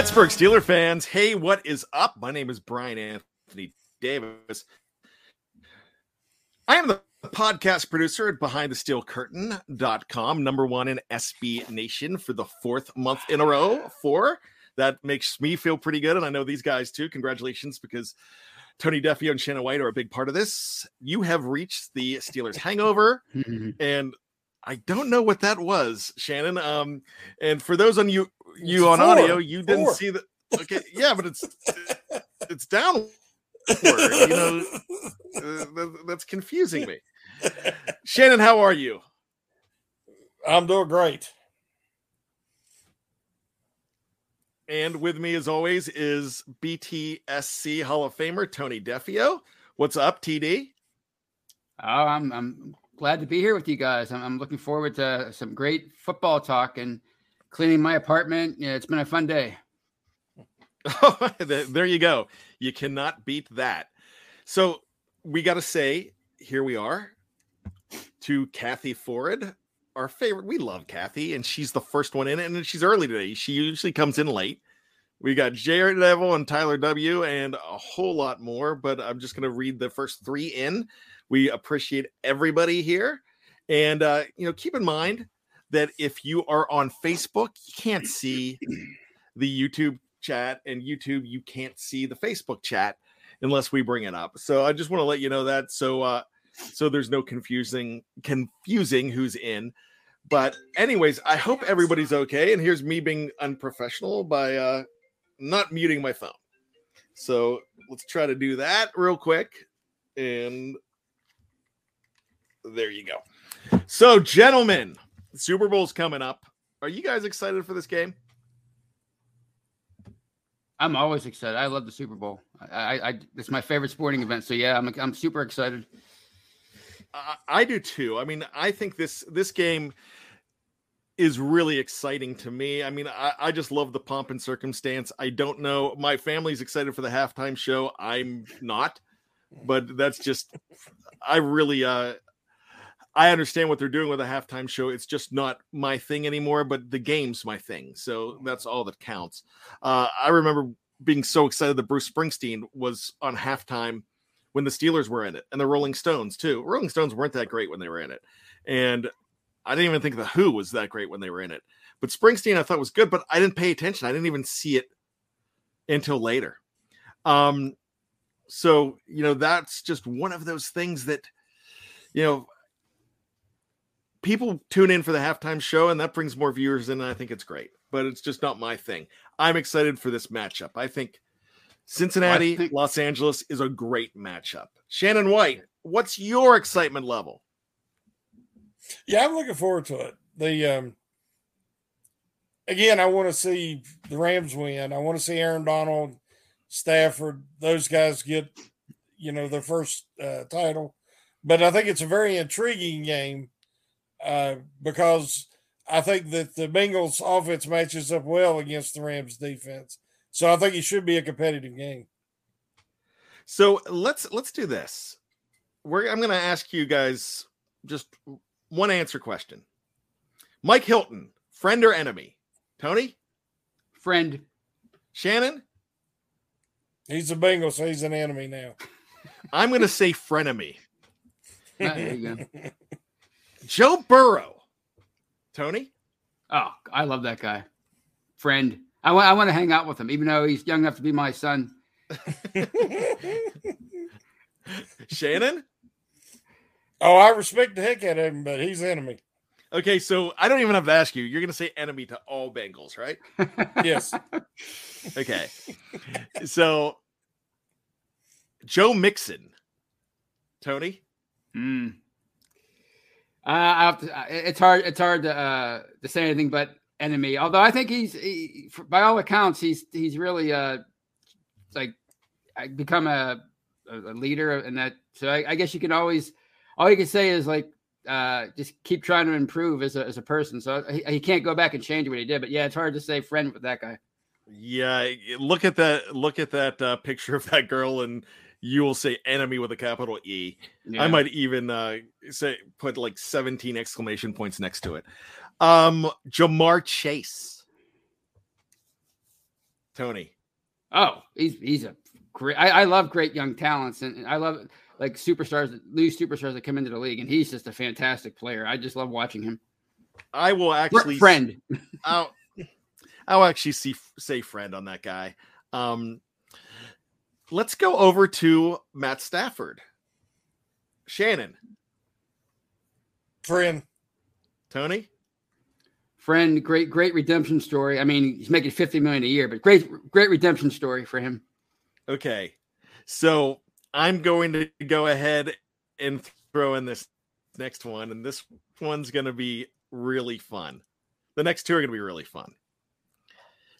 Pittsburgh Steeler fans, hey, what is up? My name is Brian Anthony Davis. I am the podcast producer at BehindTheSteelCurtain.com, number one in SB Nation for the fourth month in a row. Four. That makes me feel pretty good. And I know these guys too. Congratulations because Tony Defeo and Shannon White are a big part of this. You have reached the Steelers hangover. and I don't know what that was, Shannon. Um, and for those on you you on four. audio, you didn't Four. see the okay, yeah, but it's it's downward. You know, uh, that's confusing me. Shannon, how are you? I'm doing great. And with me, as always, is BTSC Hall of Famer Tony Defeo. What's up, TD? Oh, I'm I'm glad to be here with you guys. I'm, I'm looking forward to some great football talk and cleaning my apartment. Yeah, it's been a fun day. there you go. You cannot beat that. So we got to say, here we are to Kathy Ford, our favorite. We love Kathy, and she's the first one in, and she's early today. She usually comes in late. We got Jared Neville and Tyler W. and a whole lot more, but I'm just going to read the first three in. We appreciate everybody here. And, uh, you know, keep in mind that if you are on Facebook, you can't see the YouTube chat, and YouTube, you can't see the Facebook chat unless we bring it up. So I just want to let you know that. So, uh, so there's no confusing confusing who's in. But anyways, I hope everybody's okay. And here's me being unprofessional by uh not muting my phone. So let's try to do that real quick. And there you go. So, gentlemen, Super Bowl's coming up. Are you guys excited for this game? I'm always excited. I love the Super Bowl. I, I, I it's my favorite sporting event. So yeah, I'm I'm super excited. I, I do too. I mean, I think this this game is really exciting to me. I mean, I, I just love the pomp and circumstance. I don't know. My family's excited for the halftime show. I'm not, but that's just I really uh I understand what they're doing with a halftime show. It's just not my thing anymore, but the game's my thing. So that's all that counts. Uh, I remember being so excited that Bruce Springsteen was on halftime when the Steelers were in it and the Rolling Stones too. Rolling Stones weren't that great when they were in it. And I didn't even think the Who was that great when they were in it. But Springsteen I thought was good, but I didn't pay attention. I didn't even see it until later. Um so, you know, that's just one of those things that you know people tune in for the halftime show and that brings more viewers in and I think it's great. But it's just not my thing. I'm excited for this matchup. I think Cincinnati, think- Los Angeles is a great matchup. Shannon White, what's your excitement level? Yeah, I'm looking forward to it. The um again, I want to see the Rams win. I want to see Aaron Donald Stafford, those guys get, you know, their first uh, title. But I think it's a very intriguing game uh, because I think that the Bengals offense matches up well against the Rams defense. So I think it should be a competitive game. So let's let's do this. We're I'm going to ask you guys just one answer question. Mike Hilton, friend or enemy? Tony? Friend. Shannon? He's a Bengal, so he's an enemy now. I'm going to say frenemy. Ah, there you go. Joe Burrow. Tony? Oh, I love that guy. Friend. I want I want to hang out with him, even though he's young enough to be my son. Shannon? Oh, I respect the heck out of him, but he's enemy. Okay, so I don't even have to ask you. You're going to say enemy to all Bengals, right? Yes. Okay. so Joe Mixon. Tony? Mm. Uh, I have to, it's hard. It's hard to uh, to say anything but enemy. Although I think he's, he, by all accounts, he's he's really uh like become a, a a leader, and that. So I, I guess you can always all you can say is like uh just keep trying to improve as a as a person. So he, he can't go back and change what he did. But yeah, it's hard to say friend with that guy. Yeah, look at that look at that uh, picture of that girl and you will say enemy with a capital E. I Yeah. might even uh, say put like 17 exclamation points next to it. Um Ja'Marr Chase. Tony. Oh, he's he's a great. I, I love great young talents, and, I love like superstars, new superstars that come into the league, and he's just a fantastic player. I just love watching him. I will actually friend. I'll, I'll actually see say friend on that guy. Um, let's go over to Matt Stafford. Shannon, Friend. Tony. friend, great, great redemption story. I mean, he's making 50 million a year, but great, great redemption story for him. Okay, so I'm going to go ahead and throw in this next one, and this one's going to be really fun. The next two are going to be really fun.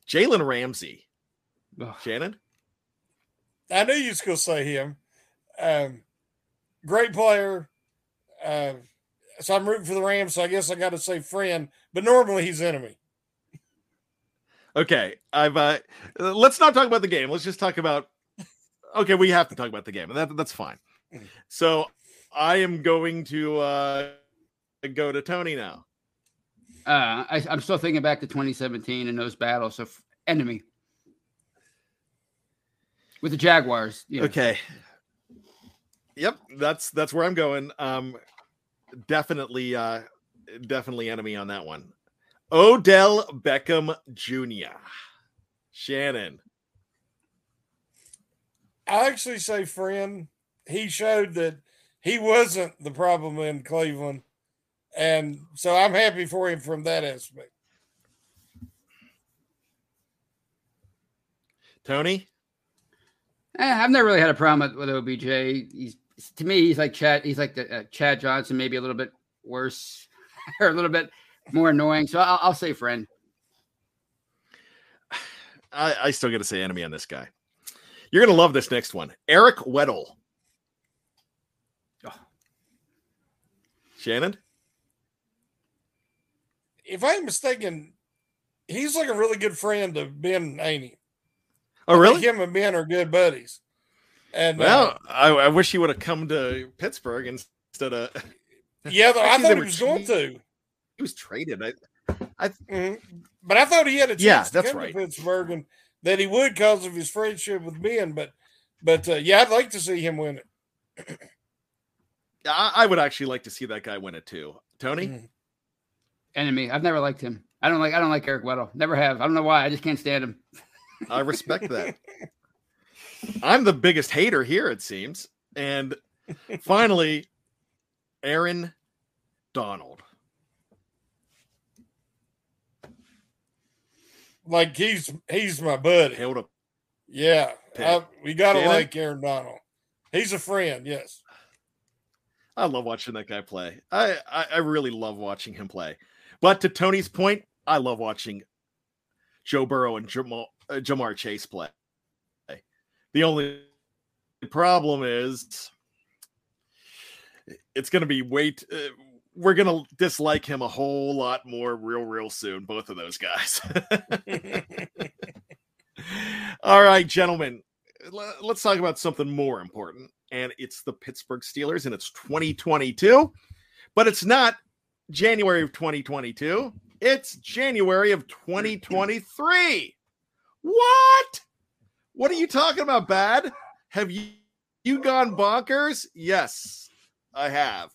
Jalen Ramsey, Ugh. Shannon. I knew you was going to say him. Um, great player. Uh, so I'm rooting for the Rams, so I guess I got to say friend, but normally he's enemy. Okay, I've uh let's not talk about the game. Let's just talk about Okay, we have to talk about the game. and That that's fine. So, I am going to uh go to Tony now. Uh, I, I'm still thinking back to 2017 and those battles. of enemy with the Jaguars. Yeah. Okay. Yep, that's that's where I'm going. Um definitely uh definitely enemy on that one. Odell Beckham Jr. Shannon. I actually say friend. He showed that he wasn't the problem in Cleveland. And so I'm happy for him from that aspect. Tony? Eh, I've never really had a problem with, with OBJ. He's to me, he's like Chad. He's like the, uh, Chad Johnson, maybe a little bit worse or a little bit more annoying. So I'll, I'll say friend. I, I still got to say enemy on this guy. You're gonna love this next one, Eric Weddle. Oh. Shannon, If I'm mistaken, he's like a really good friend of Ben Haney. Oh I really? Him and Ben are good buddies. And uh, Well, I, I wish he would have come to Pittsburgh instead of yeah, though, I Actually, thought he were was going to. he was traded. I, Mhm. But I thought he had a chance Yeah, to that's come right. to Pittsburgh and that he would because of his friendship with Ben. But but uh, yeah, I'd like to see him win it. I I would actually like to see that guy win it too. Tony, Mhm. Enemy. I've never liked him. I don't like. I don't like Eric Weddle. Never have. I don't know why. I just can't stand him. I respect that. I'm the biggest hater here, it seems. And finally, Aaron Donald. Like he's he's my buddy. Hold up. Yeah, I, we got to Shannon? like Aaron Donald. He's a friend. Yes. I love watching that guy play. I, I I really love watching him play. But to Tony's point, I love watching Joe Burrow and Jamal, uh, Ja'Marr Chase play. The only problem is it's going to be wait. Uh, we're going to dislike him a whole lot more real, real soon. Both of those guys. All right, gentlemen, let's talk about something more important. And it's the Pittsburgh Steelers, and it's 2022, but it's not January of 2022. It's January of 2023. What? What are you talking about, bad? Have you you gone bonkers? Yes, I have.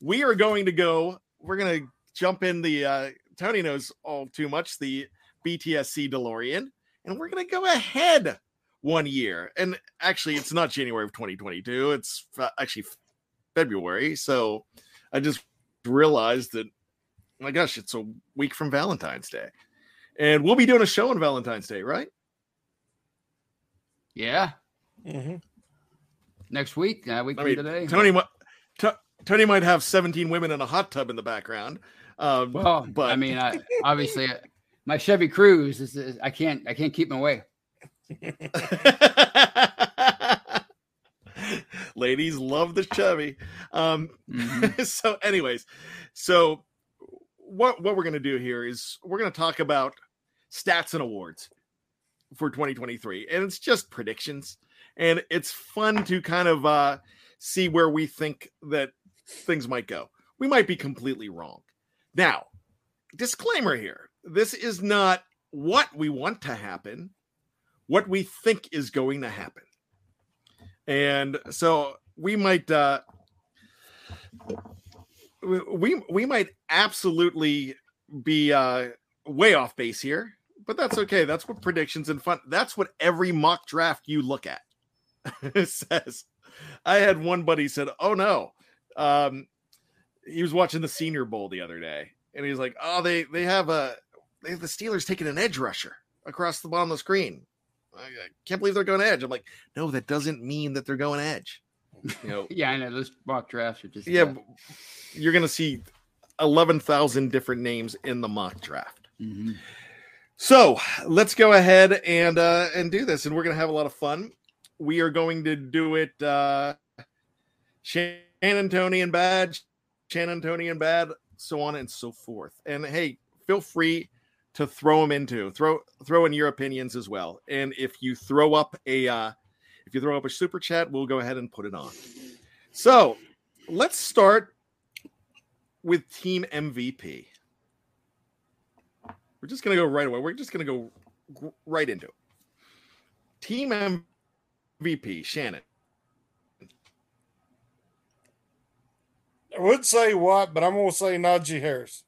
We are going to go. We're going to jump in the uh Tony knows all too much the BTSC DeLorean and we're going to go ahead one year. And actually it's not January of 2022. It's actually February. So I just realized that my gosh, it's a week from Valentine's Day. And we'll be doing a show on Valentine's Day, right? Yeah. Mm-hmm. Next week, uh, week I mean, today. Tony, t- Tony might have 17 women in a hot tub in the background. Um, well, but I mean, I, obviously, uh, my Chevy Cruze is, is, I can't I can't keep them away. Ladies love the Chevy. Um, mm-hmm. so, anyways, so what what we're gonna do here is we're gonna talk about stats and awards for 2023, and it's just predictions, and it's fun to kind of uh, see where we think that things might go. We might be completely wrong. Now, disclaimer here: this is not what we want to happen, what we think is going to happen, and so we might. Uh, we we might absolutely be uh way off base here but that's okay. That's what predictions and fun that's what every mock draft you look at says. I had one buddy said oh no. Um he was watching the senior bowl the other day and he's like oh they they have a they have the steelers taking an edge rusher across the bottom of the screen. I, I can't believe they're going edge. I'm like no that doesn't mean that they're going edge you know, yeah, I know those mock drafts are just yeah. You're gonna see eleven thousand different names in the mock draft. Mm-hmm. So let's go ahead and uh, and do this, and we're gonna have a lot of fun. We are going to do it. Uh, Shannon, Tony, and Bad, Shannon, Tony, and Bad, so on and so forth. And hey, feel free to throw them into throw throw in your opinions as well. And if you throw up a uh, if you throw up a super chat, we'll go ahead and put it on. So let's start with team MVP. We're just going to go right away. We're just going to go right into it. Team MVP, Shannon. I would say what, but I'm going to say Najee Harris.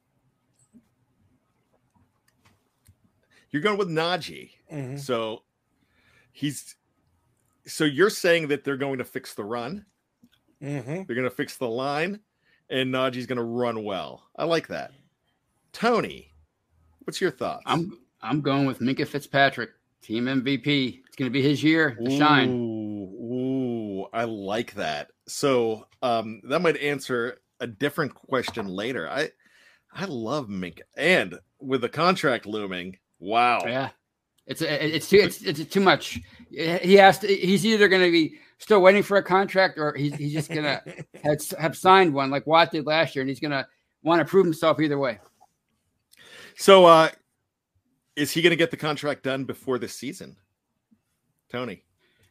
You're going with Najee. Mm-hmm. So he's so you're saying that they're going to fix the run. Mm-hmm. They're going to fix the line, and Najee's going to run well. I like that. Tony, what's your thoughts? I'm I'm going with Minkah Fitzpatrick, team MVP. It's going to be his year to ooh, shine. Ooh, I like that. So um, that might answer a different question later. I I love Minkah, and with the contract looming, wow. Yeah, it's it's too it's, it's too much. He has to. He's either going to be still waiting for a contract, or he's he's just going to have, have signed one like Watt did last year, and he's going to want to prove himself either way. So, uh, is he going to get the contract done before the season, Tony?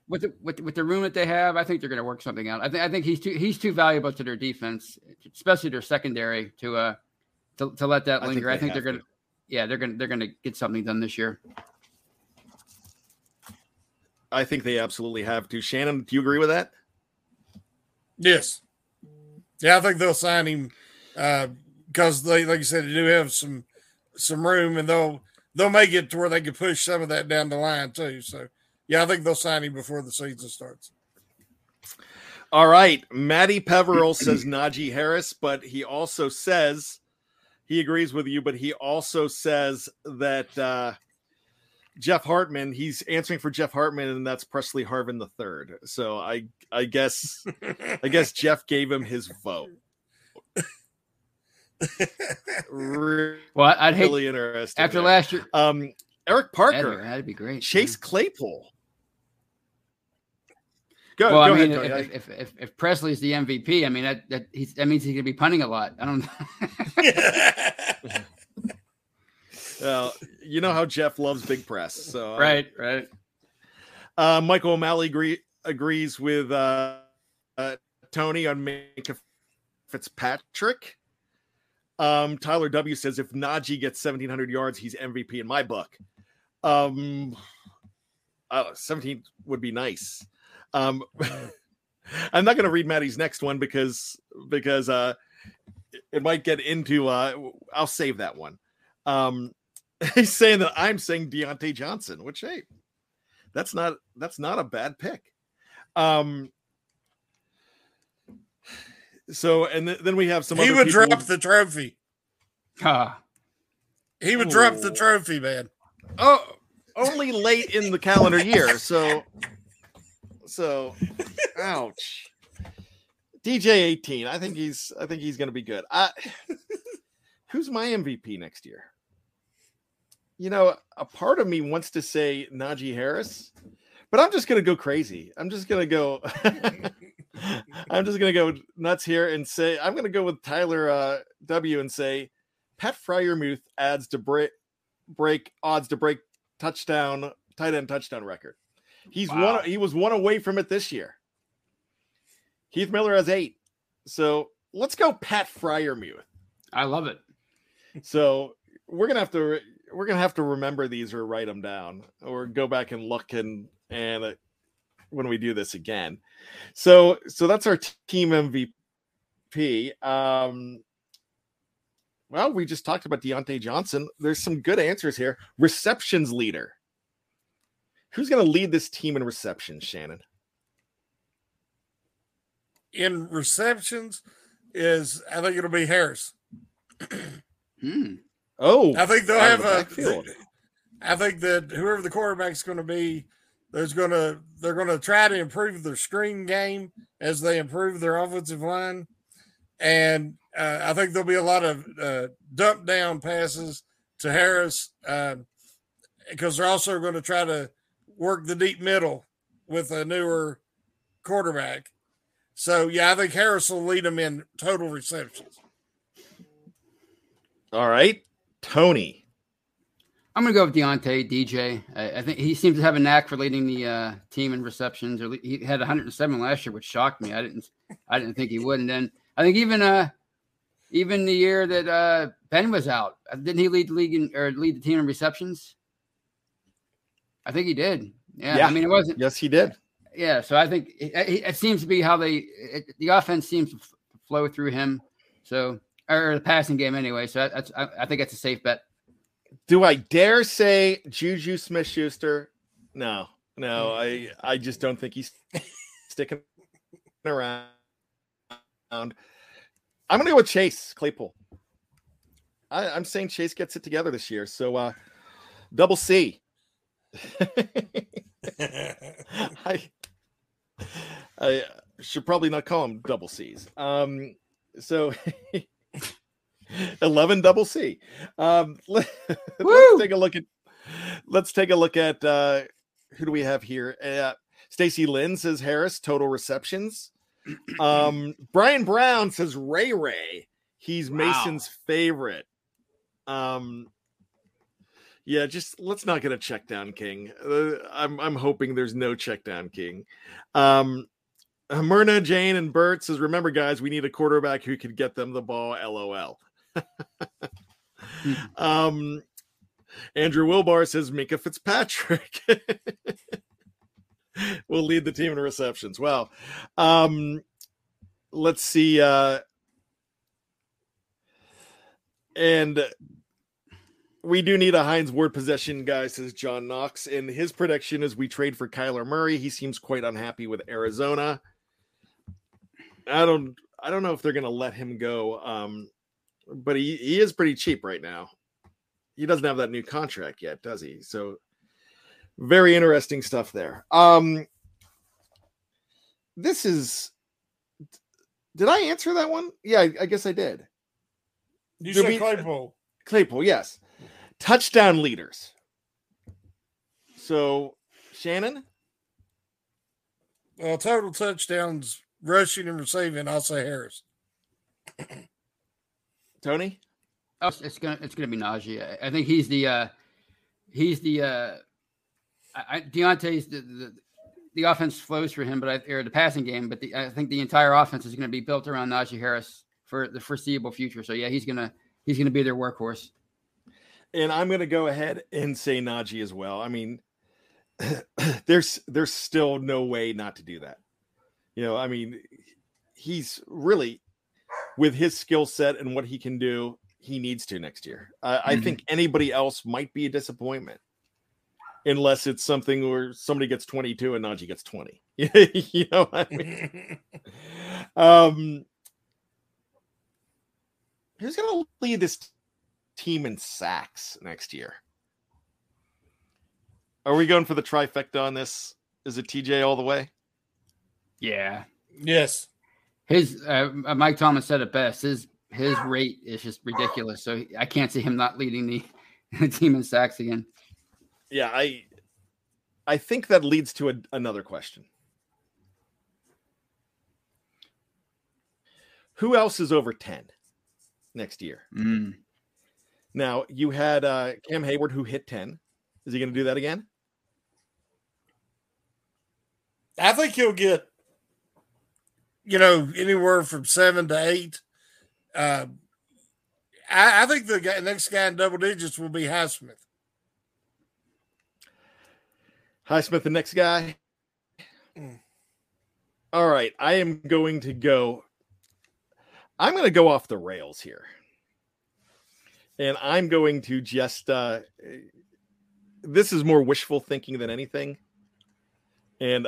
With the with, with the room that they have, I think they're going to work something out. I think I think he's too he's too valuable to their defense, especially their secondary, to uh to, to let that linger. I think, they are going to yeah they're going to they're going to get something done this year. I think they absolutely have to. Shannon, do you agree with that? Yes. Yeah, I think they'll sign him because uh, they, like you said, they do have some some room, and they'll they'll make it to where they can push some of that down the line too. So, yeah, I think they'll sign him before the season starts. All right, Matty Peverell says Najee Harris, but he also says he agrees with you, but he also says that uh, Jeff Hartman. He's answering for Jeff Hartman, and that's Pressley Harvin the third. So I I guess I guess Jeff gave him his vote. really, well, I'd hate really interesting after last year. Um, Eric Parker, that'd, that'd be great. Chase yeah. Claypool. Go, well, go I mean, ahead, if, if, if, if Pressley's the MVP, I mean that that, he's, that means he's going to be punting a lot. I don't. Well, you know how Jeff loves big press. So uh, right, right. Uh, Michael O'Malley agree, agrees with uh, uh, Tony on Minkah Fitzpatrick. Um, Tyler W says if Najee gets 1,700 yards, he's MVP in my book. Um, uh, 17 would be nice. Um, I'm not going to read Maddie's next one because because uh, it might get into. Uh, I'll save that one. Um, he's saying that I'm saying Diontae Johnson, which hey, that's not that's not a bad pick. Um, so and th- then we have some. he other would people- drop the trophy. Ah, He would drop the trophy, man. Oh, only late in the calendar year. So, so, ouch. DJ eighteen. I think he's. I think he's going to be good. I, who's my MVP next year? You know, a part of me wants to say Najee Harris, but I'm just going to go crazy. I'm just going to go. I'm just going to go nuts here and say I'm going to go with Tyler uh, W and say Pat Freiermuth adds to break break odds to break touchdown tight end touchdown record. He's Wow. one. He was one away from it this year. Heath Miller has eight. So let's go Pat Freiermuth. I love it. So we're gonna have to we're gonna have to remember these or write them down or go back and look and and uh, when we do this again. So so that's our team MVP. Um, well, we just talked about Diontae Johnson. There's some good answers here. Receptions leader. Who's going to lead this team in receptions, Shannon? In receptions, is I think it'll be Harris. Hmm. Oh, I think they'll have the a. backfield. I think that whoever the quarterback's going to be, there's going to they're going to try to improve their screen game as they improve their offensive line, and uh, I think there'll be a lot of uh, dump down passes to Harris because they're also going to try to work the deep middle with a newer quarterback. So yeah, I think Harris will lead them in total receptions. All right, Tony. I'm gonna go with Diontae DJ. I, I think he seems to have a knack for leading the uh, team in receptions. Or he had 107 last year, which shocked me. I didn't, I didn't think he would. And then I think even uh, even the year that uh, Ben was out, uh, didn't he lead the league in, or lead the team in receptions? I think he did. Yeah, Yeah. I mean it wasn't. Yes, he did. Yeah, so I think it, it, it seems to be how they it, the offense seems to flow through him. So or the passing game anyway. So that's I, I think it's a safe bet. Do I dare say Juju Smith Schuster? No, no, I I just don't think he's sticking around. I'm gonna go with Chase Claypool. I, I'm saying Chase gets it together this year. So uh double C. I I should probably not call him double C's. Um so 11 double C. Um let, us take a look at let's take a look at uh who do we have here? Uh Stacy Lynn says Harris total receptions. Um Brian Brown says Ray Ray. He's Wow. Mason's favorite. Um yeah, just let's not get a check down king. Uh, I'm I'm hoping there's no check down king. Um Myrna, Jane, and Bert says, remember, guys, we need a quarterback who can get them the ball. LOL. um Andrew Wilbar says Mika Fitzpatrick will lead the team in receptions. Well, um let's see uh and we do need a Hines Ward possession guy, says John Knox. And his prediction is we trade for Kyler Murray. He seems quite unhappy with Arizona. I don't I don't know if they're gonna let him go. Um, but he, he is pretty cheap right now. He doesn't have that new contract yet, does he? So very interesting stuff there. Um this is did I answer that one? Yeah, I, I guess I did. You Did said we- Claypool. Claypool, yes. Touchdown leaders. So Shannon, Well, total touchdowns, rushing and receiving, I'll say Harris. Tony? Oh, it's gonna it's gonna be Najee. I think he's the uh he's the uh I, Diontae's the, the the offense flows for him, but I or the passing game, but the, I think the entire offense is going to be built around Najee Harris for the foreseeable future. So yeah, he's gonna he's gonna be their workhorse. And I'm gonna go ahead and say Najee as well. I mean, there's there's still no way not to do that. You know, I mean, he's really with his skill set and what he can do, he needs to next year. Uh, mm-hmm. I think anybody else might be a disappointment unless it's something where somebody gets 22 and Najee gets 20. you know I mean? um, who's going to lead this team in sacks next year? Are we going for the trifecta on this? Is it TJ all the way? Yeah. Yes. His uh, Mike Thomas said it best. His his rate is just ridiculous. So I can't see him not leading the, the team in sacks again yeah, I I think that leads to a, another question. Who else is over 10 next year? Mm. Now, you had uh, Cam Heyward who hit 10. Is he going to do that again? I think he'll get, you know, anywhere from seven to eight. Uh, I, I think the guy, next guy in double digits will be Highsmith. Highsmith, the next guy. Mm. All right, I am going to go. I'm going to go off the rails here, and I'm going to just. uh This is more wishful thinking than anything, and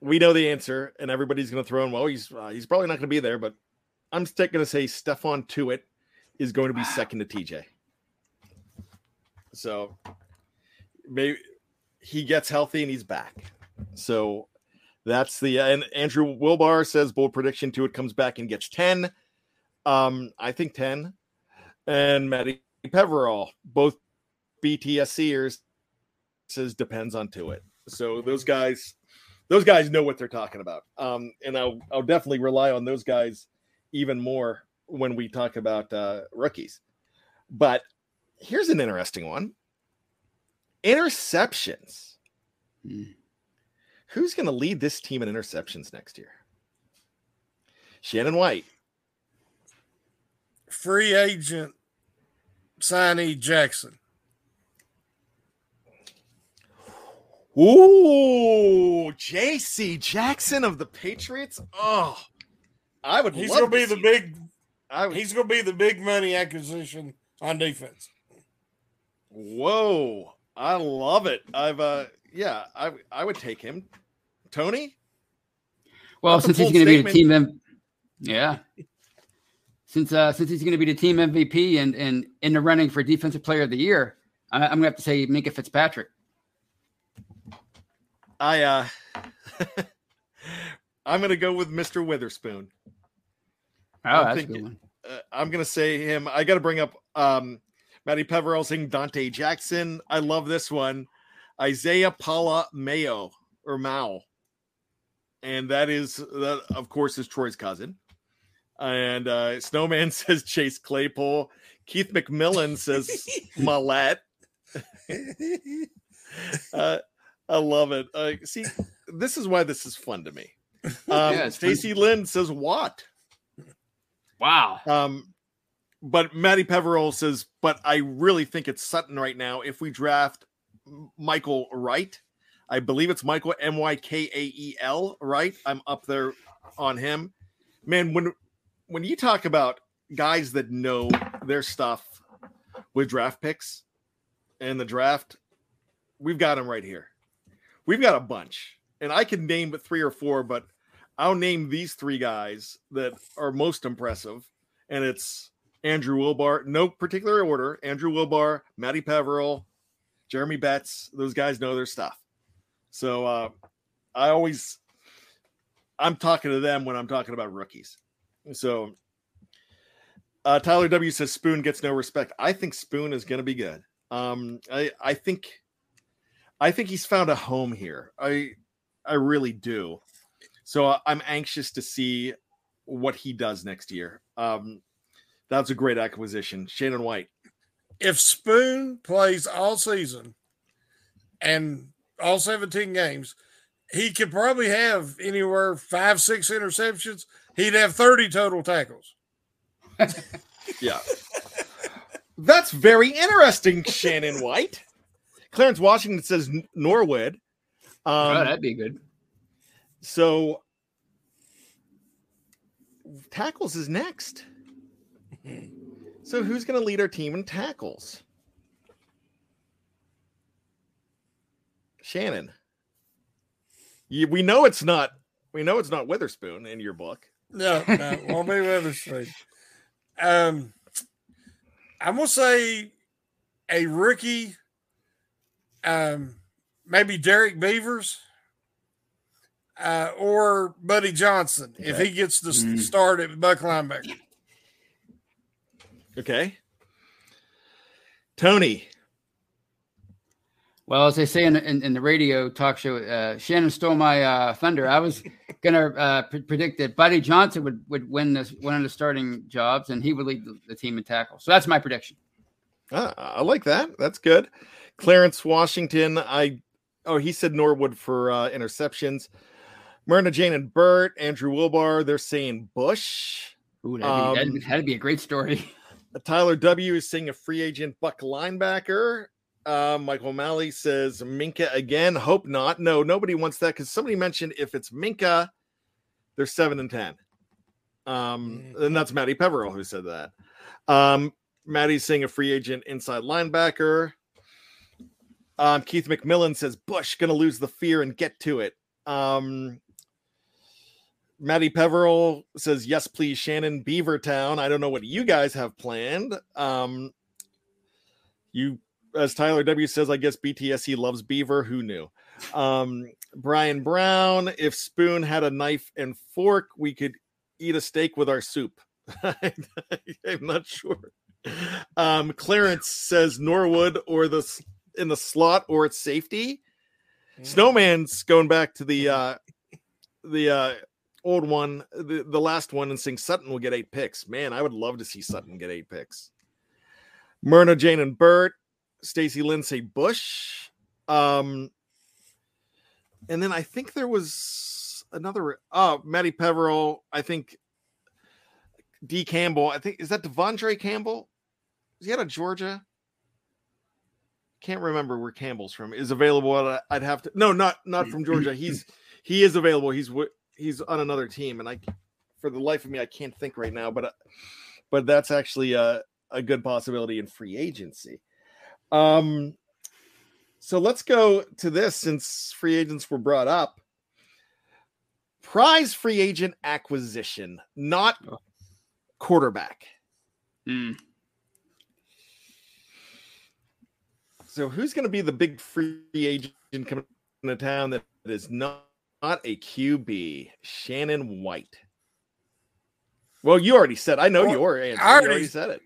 we know the answer, and everybody's going to throw in. Well, he's uh, he's probably not going to be there, but I'm still going to say Stephon Tuitt is going to be second to TJ. So maybe he gets healthy and he's back. So that's the and Andrew Wilbar says bold prediction Tuitt comes back and gets 10. Um, I think 10. And Matty Peverell, both BTSCers says depends on Tuitt. So those guys, those guys know what they're talking about. Um, and I'll I'll definitely rely on those guys even more when we talk about uh, rookies. But here's an interesting one. Interceptions. Hmm. Who's going to lead this team in interceptions next year? Shannon White. Free agent signee Jackson. Ooh, J.C. Jackson of the Patriots. Oh, I would. He's going to be the big. Would, he's going to be the big money acquisition on defense. Whoa, I love it. I've uh yeah, I I would take him. Tony? Well, That's since he's going to be the team M- yeah. Since uh since he's going to be the team MVP and and in the running for defensive player of the year, I, am going to have to say Minkah Fitzpatrick. I uh I'm to go with Mr. Witherspoon. Oh, I'm that's thinking, a good one. Uh, I'm to say him. I got to bring up um Matty Peverell saying Dante Jackson. I love this one. Isaiah Paula Mayo or Mao. And that is that of course is Troy's cousin. And uh Snowman says Chase Claypool. Keith McMillan says Millette. uh, I love it. Uh, see, this is why this is fun to me. Um, yeah, Stacy Lynn says what? Wow. Um, but Matty Peverell says, but I really think it's Sutton right now. If we draft Mykael Wright, I believe it's Michael M Y K A E L, right? I'm up there on him. Man, when when you talk about guys that know their stuff with draft picks and the draft, we've got him right here. We've got a bunch, and I can name three or four, but I'll name these three guys that are most impressive, and it's Andrew Wilbar, no particular order. Andrew Wilbar, Matty Peverell, Jeremy Betts. Those guys know their stuff. So uh, I always, I'm talking to them when I'm talking about rookies. So uh, Tyler W says Spoon gets no respect. I think Spoon is going to be good. Um, I I think, I think he's found a home here. I I really do. So uh, I'm anxious to see what he does next year. Um, that's a great acquisition, Shannon White. If Spoon plays all season and all 17 games, he could probably have anywhere five, six interceptions. He'd have 30 total tackles. Yeah. That's very interesting, Shannon White. Clarence Washington says N- Norwood. oh, Um, that'd be good. so tackles is next. So who's going to lead our team in tackles? Shannon. You, we know it's not. We know it's not Witherspoon in your book. No, no, won't be Witherspoon. Um, I'm gonna say a rookie, um, maybe Derek Beavers, uh, or Buddy Johnson if he gets the s- Mm. start at Buck linebacker. Okay. Tony. Well, as they say in, the- in, in the radio talk show, uh, Shannon stole my uh, thunder. I was gonna uh, pre- predict that Buddy Johnson would, would win this one of the starting jobs, and he would lead the, the team in tackle. So that's my prediction. Ah, I like that. That's good. Clarence Washington. I oh he said Norwood for uh, interceptions. Myrna Jane and Burt, Andrew Wilbar. They're saying Bush. Ooh, that'd, be, that'd, Um, that'd be a great story. Tyler W is saying a free agent Buck linebacker. Uh, Michael O'Malley says Minkah again. Hope not. No, nobody wants that because somebody mentioned if it's Minkah, they're seven and ten. Um, and that's Matty Peverell who said that. Um, Maddie's saying a free agent inside linebacker. Um, Keith McMillan says Bush gonna lose the fear and get to it. Um, Matty Peverell says, Yes, please, Shannon Beavertown. I don't know what you guys have planned. Um, you, as Tyler W says, I guess BTSC loves Beaver. Who knew? Um, Brian Brown, if Spoon had a knife and fork, we could eat a steak with our soup. I'm not sure. Um, Clarence says Norwood or the in the slot or it's safety. Snowman's going back to the uh the uh old one, the, the last one, and saying Sutton will get eight picks. Man, I would love to see Sutton get eight picks. Myrna, Jane, and Bert, Stacy Lindsay Bush. Um, and then I think there was another uh Matty Peverell, I think D Campbell. I think is that De'Vondre Campbell? Is he out of Georgia? Can't remember where Campbell's from. Is available. At, I'd have to. No, not not from Georgia. He's he is available. He's he's on another team, and I, for the life of me, I can't think right now. But uh, but that's actually a a good possibility in free agency. Um, so let's go to this since free agents were brought up. Prize free agent acquisition, not quarterback. Hmm. So who's going to be the big free agent coming to town that is not, not a QB? Shannon White. Well, you already said. I know Well, your answer. I you already- already said it.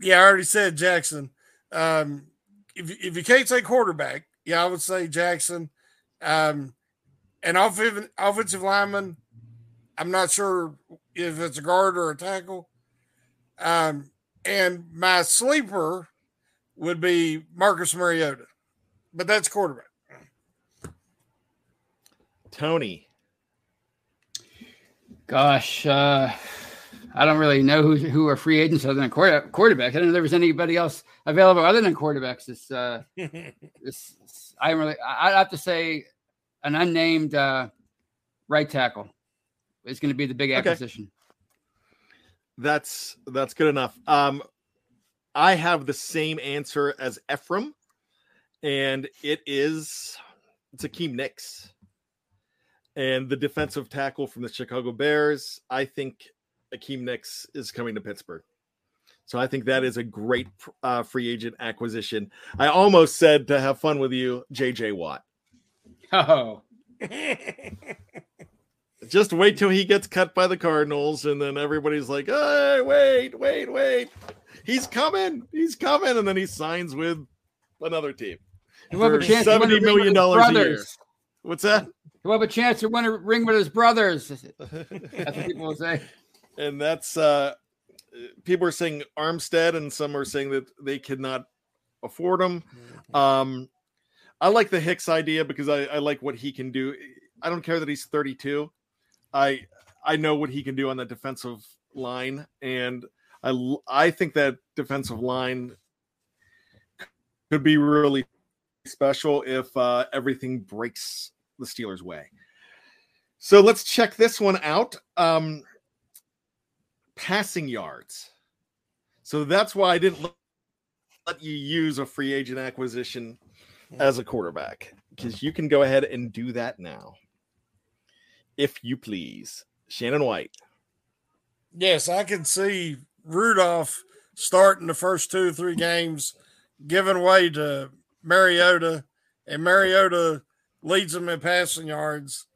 Yeah, I already said Jackson. Um, if if you can't say quarterback, yeah, I would say Jackson. Um, an offensive offensive lineman. I'm not sure if it's a guard or a tackle. Um, and my sleeper would be Marcus Mariota, but that's quarterback. Tony. Gosh, uh, I don't really know who who are free agents other than quarter, quarterback. I don't know there was anybody else available other than quarterbacks. This, uh, this I really, I- I'd have to say, an unnamed uh, right tackle is going to be the big Okay. acquisition. That's that's good enough. Um, I have the same answer as Ephraim, and it is it's Akiem Hicks. And the defensive tackle from the Chicago Bears, I think Akiem Hicks is coming to Pittsburgh. So I think that is a great uh, free agent acquisition. I almost said to have fun with you, JJ Watt. Oh, Just wait till he gets cut by the Cardinals, and then everybody's like, "Hey, wait, wait, wait! He's coming! He's coming!" And then he signs with another team. We'll have a chance to win the $70 million with dollars a year. brothers. What's that? He'll have a chance to win a ring with his brothers. That's what people will say. And that's uh people are saying Armstead, and some are saying that they cannot afford him. Mm-hmm. Um, I like the Hicks idea because I, I like what he can do. I don't care that he's 32. I I know what he can do on the defensive line, and I l- I think that defensive line could be really special if uh, everything breaks the Steelers' way. So let's check this one out. Um, passing yards. So that's why I didn't let- let you use a free agent acquisition as a quarterback because you can go ahead and do that now. If you please. Shannon White. Yes, I can see Rudolph starting the first two or three games, giving way to Mariota, and Mariota leads them in passing yards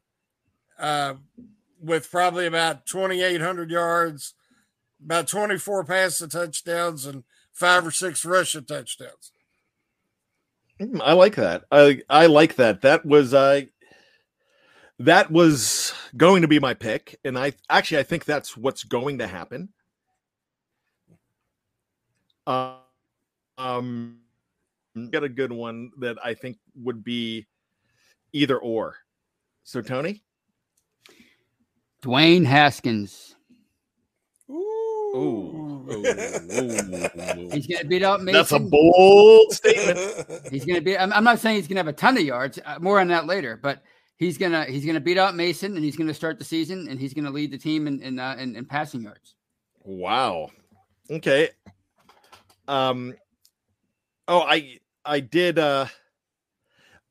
uh, with probably about 2,800 yards, about 24 passing touchdowns, and five or six rushing touchdowns. Mm, I like that. I I like that. That was I that was going to be my pick and I actually I think that's what's going to happen. Uh, um got a good one that I think would be either or. So Tony? Dwayne Haskins. Ooh. Ooh. Ooh. He's going to beat out Mason. That's a bold statement. He's going to be. I'm, I'm not saying he's going to have a ton of yards. Uh, more on that later. But he's gonna he's gonna beat out Mason, and he's going to start the season, and he's going to lead the team in in, uh, in in passing yards. Wow. Okay. Um. Oh, I I did. Uh.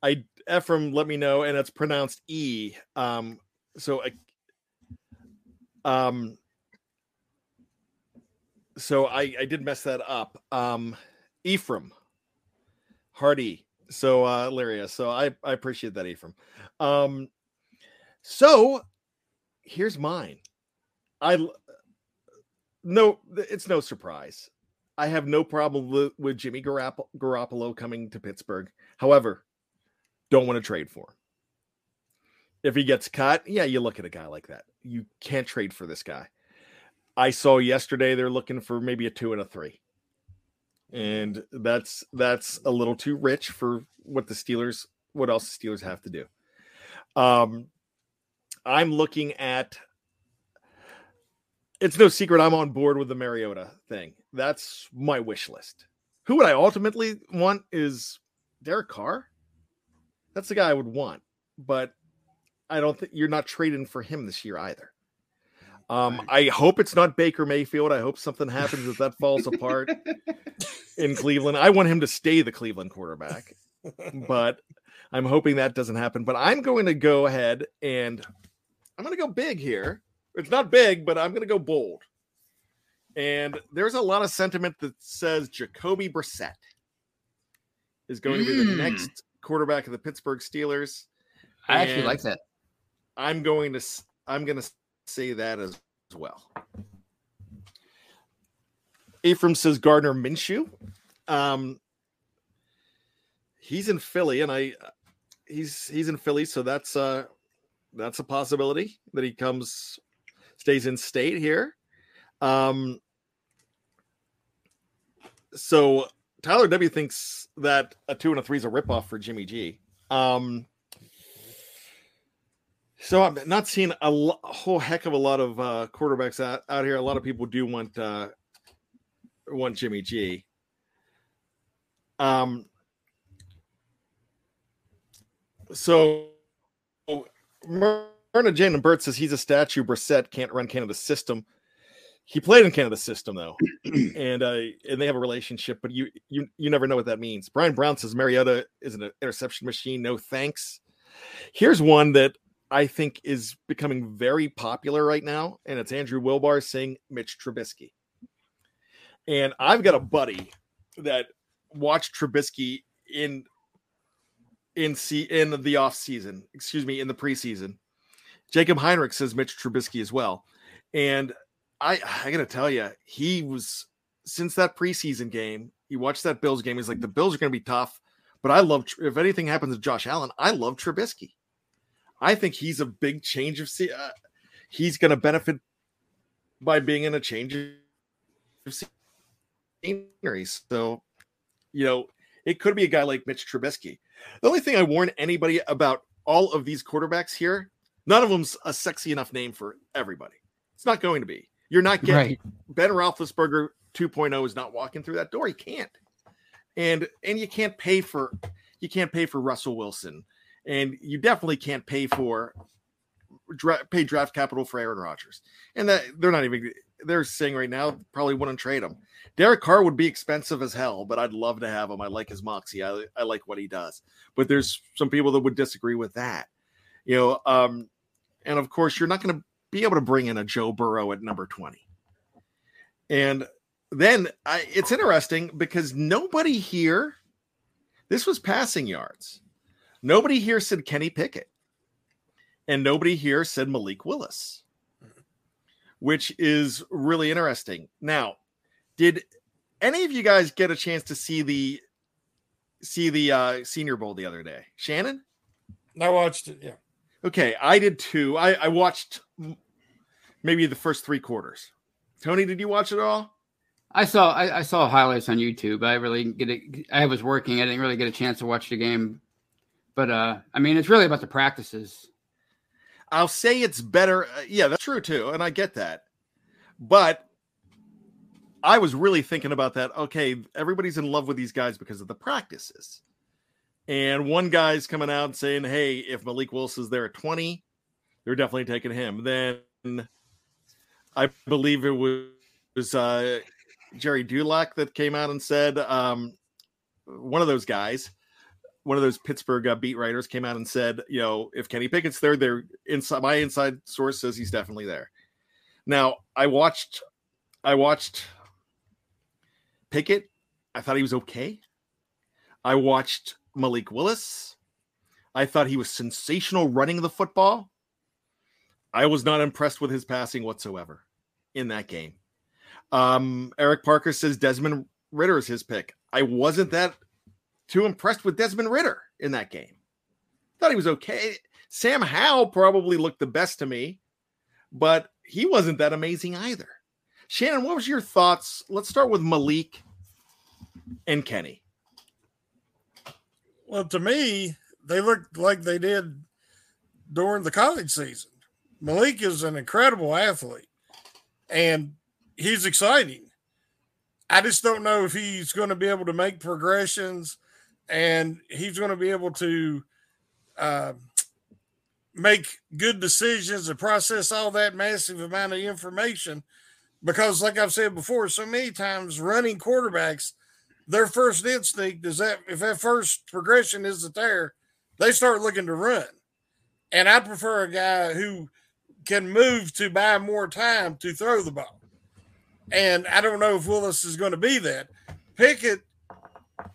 I Ephraim let me know, and it's pronounced E. Um. So I. Um. So I I did mess that up. Um. Ephraim. Hardy. So uh, Lyria. So I I appreciate that, Ephraim. Um. So here's mine. I no, it's no surprise. I have no problem with, Jimmy Garopp- Garoppolo coming to Pittsburgh. However, don't want to trade for him. If he gets cut, yeah, you look at a guy like that. You can't trade for this guy. I saw yesterday they're looking for maybe a two and a three. And that's that's a little too rich for what the Steelers what else the Steelers have to do. Um I'm looking at it's no secret I'm on board with the Mariota thing. That's my wish list. Who would I ultimately want is Derek Carr. That's the guy I would want, but I don't think you're not trading for him this year either. Um, I hope it's not Baker Mayfield. I hope something happens if that falls apart in Cleveland. I want him to stay the Cleveland quarterback, but I'm hoping that doesn't happen. But I'm going to go ahead and I'm going to go big here. It's not big, but I'm going to go bold. And there's a lot of sentiment that says Jacoby Brissett is going to be the Mm. next quarterback of the Pittsburgh Steelers. I actually like that. I'm going to I'm going to say that as well. Ephraim says Gardner Minshew. Um, he's in Philly, and I he's he's in Philly, so that's uh that's a possibility that he comes stays in state here. Um, so Tyler W thinks that a two and a three is a ripoff for Jimmy G. Um, so I'm not seeing a, lo- whole heck of a lot of uh, quarterbacks out, out here. A lot of people do want uh, want Jimmy G. Um, so Jane and Burt says he's a statue. Brissett can't run Canada's system. He played in Canada's system though, and uh, and they have a relationship. But you you you never know what that means. Brian Brown says Mariota is an interception machine. No thanks. Here's one that I think is becoming very popular right now, and it's Andrew Wilbar saying Mitch Trubisky. And I've got a buddy that watched Trubisky in in see in the off season, excuse me, in the preseason. Jacob Heinrich says Mitch Trubisky as well, and I I gotta tell you, he was since that preseason game. He watched that Bills game. He's like, the Bills are to be tough, but I love if anything happens to Josh Allen, I love Trubisky. I think he's a big change of. Uh, he's to benefit by being in a change of scenery. So, you know, it could be a guy like Mitch Trubisky. The only thing I warn anybody about all of these quarterbacks here, none of them's a sexy enough name for everybody. It's not going to be. You're not getting Right. Ben Roethlisberger 2.0 is not walking through that door. He can't, and and you can't pay for you can't pay for Russell Wilson, and you definitely can't pay for dra- pay draft capital for Aaron Rodgers, and that they're not even they're saying right now probably wouldn't trade him. Derek Carr would be expensive as hell, but I'd love to have him. I like his moxie. I, I like what he does. But there's some people that would disagree with that. You know, um, and of course, you're not going to be able to bring in a Joe Burrow at number 20. And then I, it's interesting because nobody here, this was passing yards. Nobody here said Kenny Pickett. And nobody here said Malik Willis, which is really interesting. Now, did any of you guys get a chance to see the see the uh senior bowl the other day shannon I watched it. Yeah. Okay i did too i i watched maybe the first three quarters tony did you watch it all I saw I, I saw highlights on YouTube. I really get it. I was working. I didn't really get a chance to watch the game. But uh, I mean, it's really about the practices. i'll say it's better uh, yeah that's true too and i get that but i was really thinking about that okay everybody's in love with these guys because of the practices and one guy's coming out saying hey if malik willis is there at 20 they're definitely taking him then i believe it was, was uh Gerry Dulac that came out and said um one of those guys one of those Pittsburgh uh, beat writers came out and said, you know, if Kenny Pickett's there, they're inside. My inside source says he's definitely there. Now, I watched, I watched Pickett. I thought he was okay. I watched Malik Willis. I thought he was sensational running the football. I was not impressed with his passing whatsoever in that game. Um, Eric Parker says Desmond Ridder is his pick. I wasn't that too impressed with Desmond Ridder in that game. Thought he was okay. Sam Howell probably looked the best to me, but he wasn't that amazing either. Shannon, what was your thoughts? Let's start with Malik and Kenny. Well, to me, they looked like they did during the college season. Malik is an incredible athlete and he's exciting. I just don't know if he's going to be able to make progressions and he's going to be able to uh, make good decisions and process all that massive amount of information. Because, like I've said before, so many times running quarterbacks, their first instinct is that if that first progression isn't there, they start looking to run. And I prefer a guy who can move to buy more time to throw the ball. And I don't know if Willis is going to be that. Pickett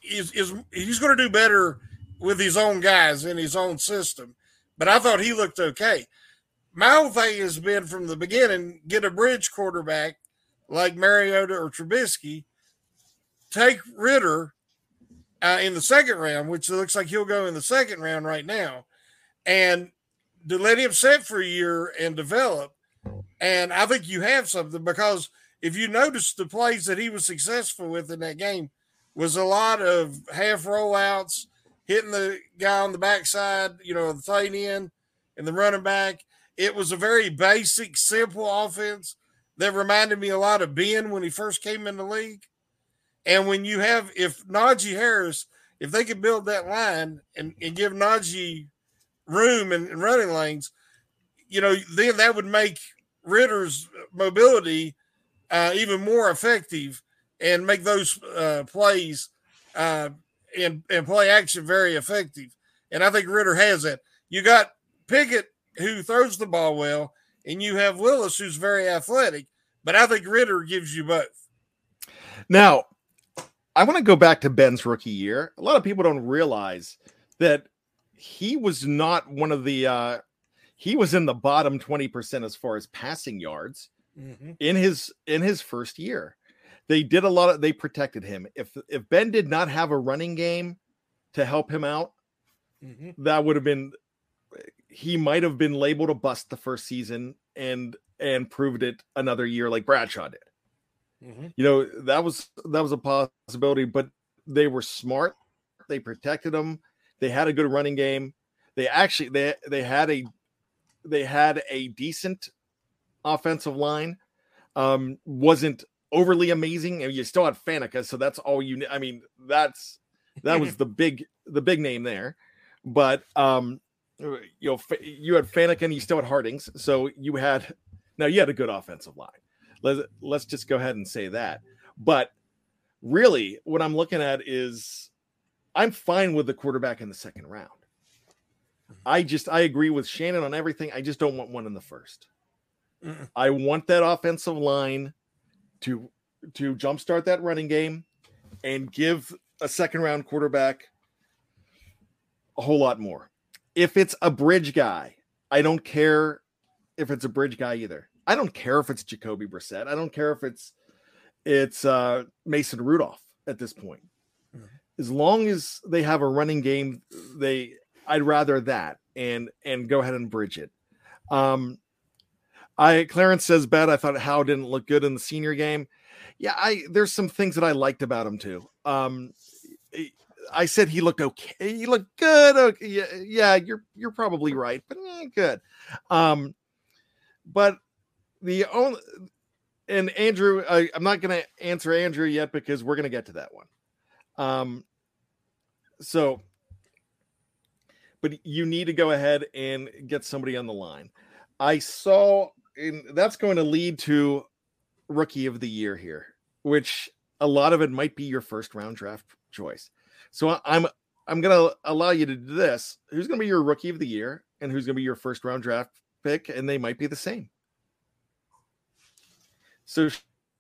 is is he's going to do better with his own guys in his own system. But I thought he looked okay. My whole thing has been from the beginning get a bridge quarterback like Mariota or Trubisky, take Ridder uh, in the second round, which it looks like he'll go in the second round right now, and to let him sit for a year and develop. And I think you have something because if you notice the plays that he was successful with in that game was a lot of half rollouts, hitting the guy on the backside, you know, the tight end and the running back. It was a very basic, simple offense that reminded me a lot of Ben when he first came in the league. And when you have, if Najee Harris, if they could build that line and, and give Najee room and, and running lanes, you know, then that would make Ridder's mobility uh, even more effective and make those uh, plays uh, and, and play action very effective. And I think Ridder has that. You got Pickett who throws the ball well, and you have Willis who's very athletic. But I think Ridder gives you both. Now, I want to go back to Ben's rookie year. A lot of people don't realize that he was not one of the uh he was in the bottom 20% as far as passing yards in his in his first year. They did a lot of they protected him. If if Ben did not have a running game to help him out, Mhm. that would have been he might have been labeled a bust the first season and and proved it another year like Bradshaw did. Mm-hmm. You know, that was that was a possibility, but they were smart. They protected them. They had a good running game. They actually they they had a they had a decent offensive line. Um, wasn't overly amazing, and you still had Faneca, so that's all you. I mean, that's that was the big the big name there. But um, you know, you had Faneca, and you still had Hartings, so you had now you had a good offensive line. Let's let's just go ahead and say that. But really, what I'm looking at is I'm fine with the quarterback in the second round. Mm-hmm. I just I agree with Shannon on everything. I just don't want one in the 1st I want that offensive line to to jumpstart that running game and give a second round quarterback a whole lot more. If it's a bridge guy, I don't care if it's a bridge guy either. I don't care if it's Jacoby Brissett. I don't care if it's it's uh, Mason Rudolph at this point. Mm-hmm. As long as they have a running game, they I'd rather that and and go ahead and bridge it. Um, I Clarence says bad. I thought Howe didn't look good in the senior game. Yeah, I there's some things that I liked about him too. Um, I said he looked okay. He looked good. Okay, yeah, yeah, you're you're probably right, but eh, good. Um, but the only and Andrew, I, I'm not going to answer Andrew yet because we're going to get to that one. Um, so but you need to go ahead and get somebody on the line. I saw, and that's going to lead to rookie of the year here, which a lot of it might be your first round draft choice. So I'm I'm going to allow you to do this. Who's going to be your rookie of the year, and who's going to be your first round draft pick, and they might be the same. So,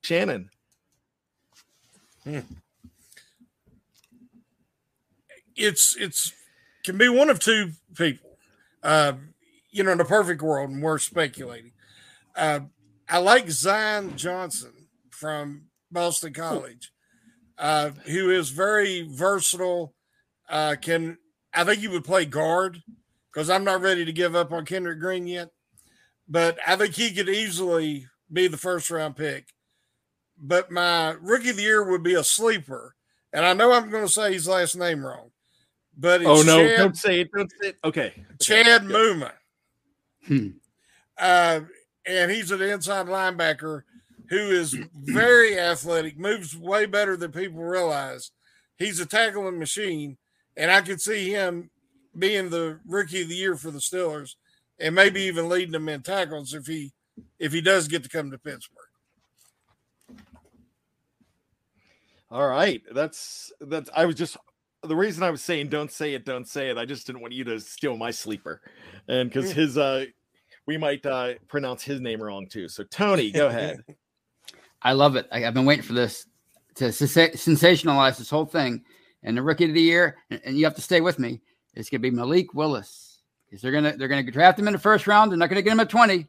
Shannon. Hmm. It's it's can be one of two people. Uh, you know, in a perfect world, and we're speculating. Uh, I like Zion Johnson from Boston College, uh, who is very versatile. Uh, can I think he would play guard because I'm not ready to give up on Kendrick Green yet, but I think he could easily be the first round pick. But my rookie of the year would be a sleeper, and I know I'm going to say his last name wrong. But oh no, Chad, don't say it. Don't say it. Okay, Chad Muma. Hmm. Uh, and he's an inside linebacker who is very athletic, moves way better than people realize. He's a tackling machine, and I could see him being the rookie of the year for the Steelers, and maybe even leading them in tackles if he if he does get to come to Pittsburgh. All right, that's that's. I was just the reason I was saying don't say it, don't say it. I just didn't want you to steal my sleeper, and because his uh, we might uh pronounce his name wrong too. So Tony, go ahead. I love it. I, have been waiting for this to sensationalize this whole thing. And the rookie of the year, and, and you have to stay with me. It's going to be Malik Willis because they're gonna they're gonna draft him in the first round. They're not going to get him at twenty.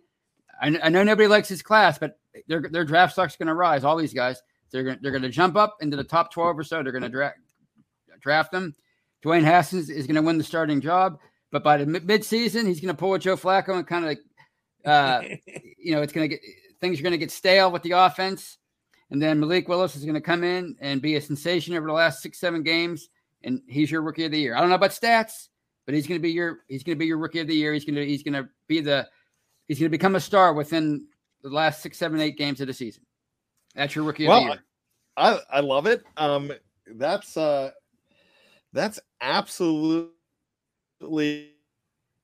I, I know nobody likes his class, but their their draft stock's going to rise. All these guys, they're going they're going to jump up into the top twelve or so. They're going to draft draft him. Dwayne Haskins is going to win the starting job, but by the mid-season, he's going to pull a Joe Flacco and kind of, uh, you know, it's going to get things are going to get stale with the offense. And then Malik Willis is going to come in and be a sensation over the last six, seven games, and he's your rookie of the year. I don't know about stats, but he's going to be your he's going to be your rookie of the year. He's going to he's going to be the he's going to become a star within the last six, seven, eight games of the season. That's your rookie well, of the year. I, I love it. Um, that's uh that's absolutely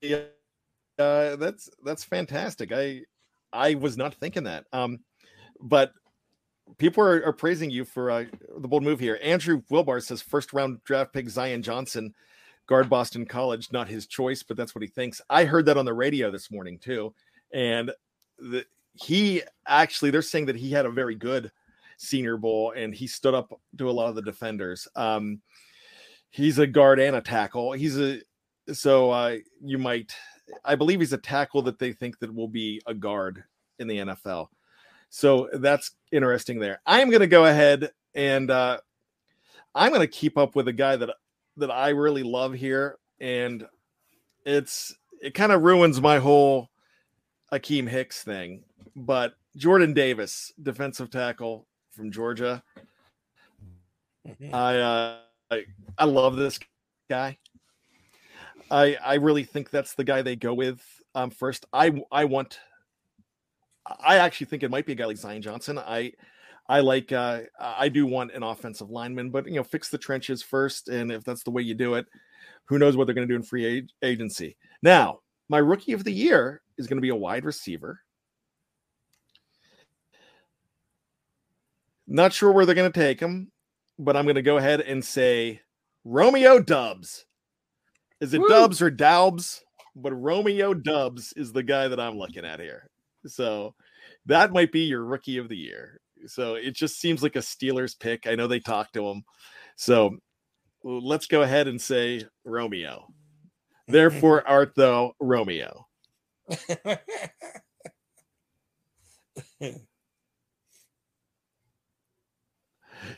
uh, that's that's fantastic. I I was not thinking that. Um, but people are, are praising you for uh, the bold move here. Andrew Wilbar says first round draft pick Zion Johnson, guard Boston College, not his choice, but that's what he thinks. I heard that on the radio this morning too, and the, he actually they're saying that he had a very good Senior Bowl and he stood up to a lot of the defenders. Um, he's a guard and a tackle. He's a so uh, you might I believe he's a tackle that they think that will be a guard in the NFL. So that's interesting there. I'm going to go ahead and uh, I'm going to keep up with a guy that that I really love here, and it's it kind of ruins my whole Akiem Hicks thing. But Jordan Davis, defensive tackle from Georgia. Mhm. I uh, I, I love this guy. I I really think that's the guy they go with um, first. I I want. I actually think it might be a guy like Zion Johnson. I I like uh, I do want an offensive lineman, but you know, fix the trenches first, and if that's the way you do it, who knows what they're going to do in free ag- agency. Now, my rookie of the year is going to be a wide receiver. Not sure where they're going to take him, but I'm going to go ahead and say Romeo Doubs. Is it Woo. Dubs or Daubs? But Romeo Doubs is the guy that I'm looking at here. So that might be your rookie of the year. So it just seems like a Steelers pick. I know they talked to him. So let's go ahead and say Romeo. Therefore, art thou Romeo.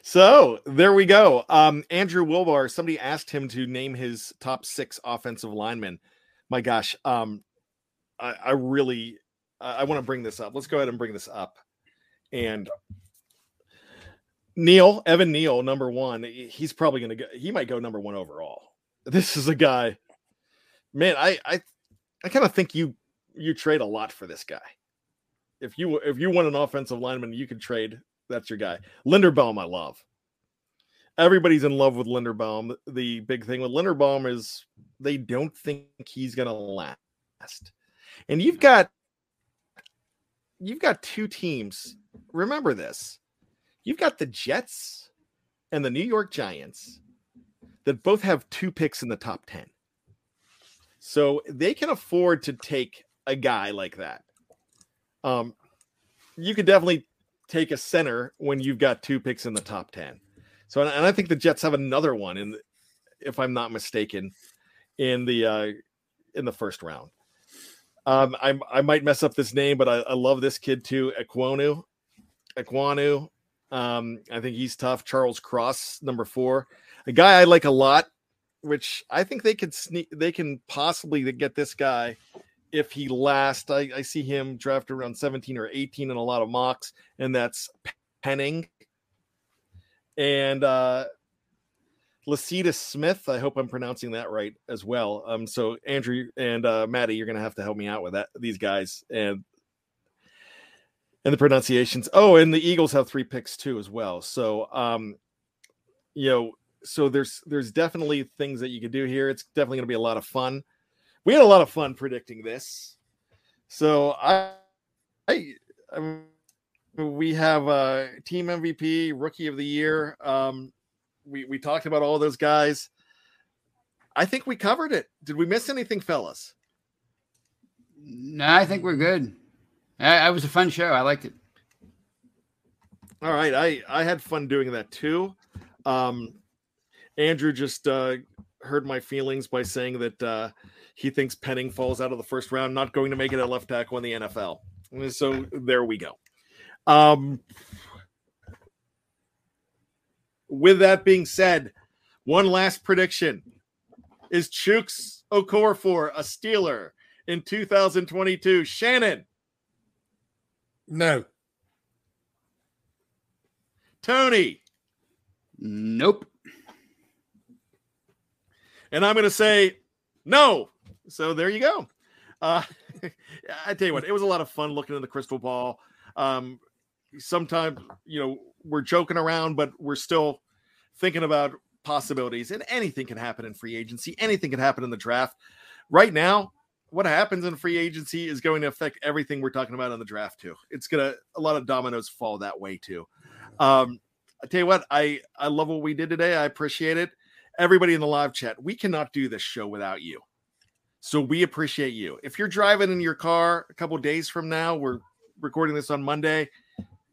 So there we go. Um, Andrew Wilbar, somebody asked him to name his top six offensive linemen. My gosh, um, I, I really I, I want to bring this up. Let's go ahead and bring this up. And Neal, Evan Neal, number one, he's probably gonna go, he might go number one overall. This is a guy, man. I I I kind of think you you trade a lot for this guy. If you if you want an offensive lineman, you can trade. That's your guy. Linderbaum, I love. Everybody's in love with Linderbaum. The big thing with Linderbaum is they don't think he's gonna last. And you've got you've got two teams. Remember this. You've got the Jets and the New York Giants that both have two picks in the top 10. So they can afford to take a guy like that. Um, you could definitely take a center when you've got two picks in the top 10. So, and I think the Jets have another one in, the- if I'm not mistaken, in the uh, in the first round. Um, I I might mess up this name, but I, I love this kid too, Ekwonu. Ekwonu. Um, I think he's tough. Charles Cross, number four, a guy I like a lot, which I think they could sneak. They can possibly get this guy if he lasts. I, I see him drafted around 17 or 18 in a lot of mocks, and that's Penning. And uh Lasita Smith, I hope I'm pronouncing that right as well. Um, so Andrew and uh Maddie, you're gonna have to help me out with that, these guys and and the pronunciations. Oh, and the Eagles have three picks too as well. So um, you know, so there's there's definitely things that you could do here. It's definitely gonna be a lot of fun. We had a lot of fun predicting this. So I I, I we have uh team MVP, rookie of the year. Um we we talked about all those guys. I think we covered it. Did we miss anything, fellas? No, I think we're good. I, it was a fun show. I liked it. All right, I I had fun doing that too. Um Andrew just uh heard my feelings by saying that uh he thinks Penning falls out of the first round, not going to make it at left tackle in the NFL. So there we go. Um with that being said, one last prediction. Is Chuks Okorafor a Steeler in 2022? Shannon, No. Tony, Nope. And I'm going to say no. So there you go. Uh, I tell you what, it was a lot of fun looking in the crystal ball. Um, sometimes, you know, we're joking around, but we're still thinking about possibilities, and anything can happen in free agency. Anything can happen in the draft. Right now, what happens in free agency is going to affect everything we're talking about in the draft too. It's gonna a lot of dominoes fall that way too. Um, I tell you what, I I love what we did today. I appreciate it. Everybody in the live chat, we cannot do this show without you. So we appreciate you. If you're driving in your car a couple days from now, we're recording this on Monday.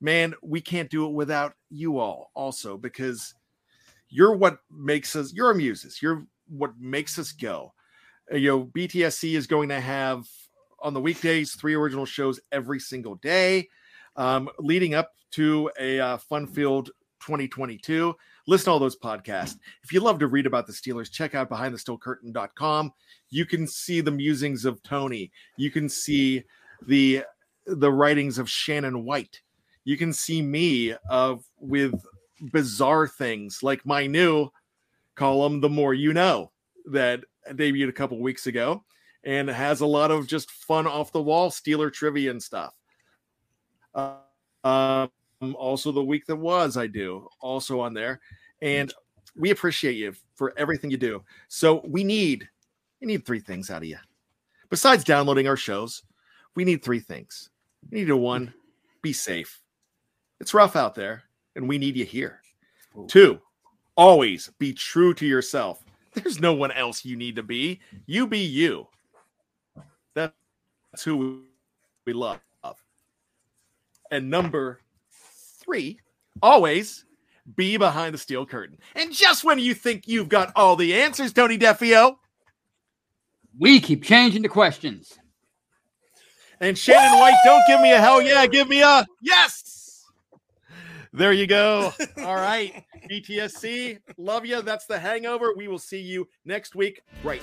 Man, we can't do it without you all also because you're what makes us you're our muses. You're what makes us go. Uh, You know, BTSC is going to have on the weekdays three original shows every single day, um, leading up to a uh, fun filled 2022. listen to all those podcasts. If you love to read about the Steelers, check out behindthesteelcurtain.com. You can see the musings of Tony. You can see the the writings of Shannon White. You can see me of with bizarre things like my new column, The More You Know, that debuted a couple weeks ago and has a lot of just fun off the wall Steeler trivia and stuff. Uh, um, Mm, also, the week that was, I do also on there, and we appreciate you for everything you do. So we need we need three things out of you. Besides downloading our shows, we need three things. We need to one, be safe. It's rough out there, and we need you here. Two, always be true to yourself. There's no one else you need to be. You be you. That's who we love. And number three, always be behind the steel curtain. And just when you think you've got all the answers, Tony Defeo, we keep changing the questions. And Shannon White, don't give me a hell yeah, give me a yes. There you go. All right. BTSC, love you. That's the hangover. We will see you next week. Right.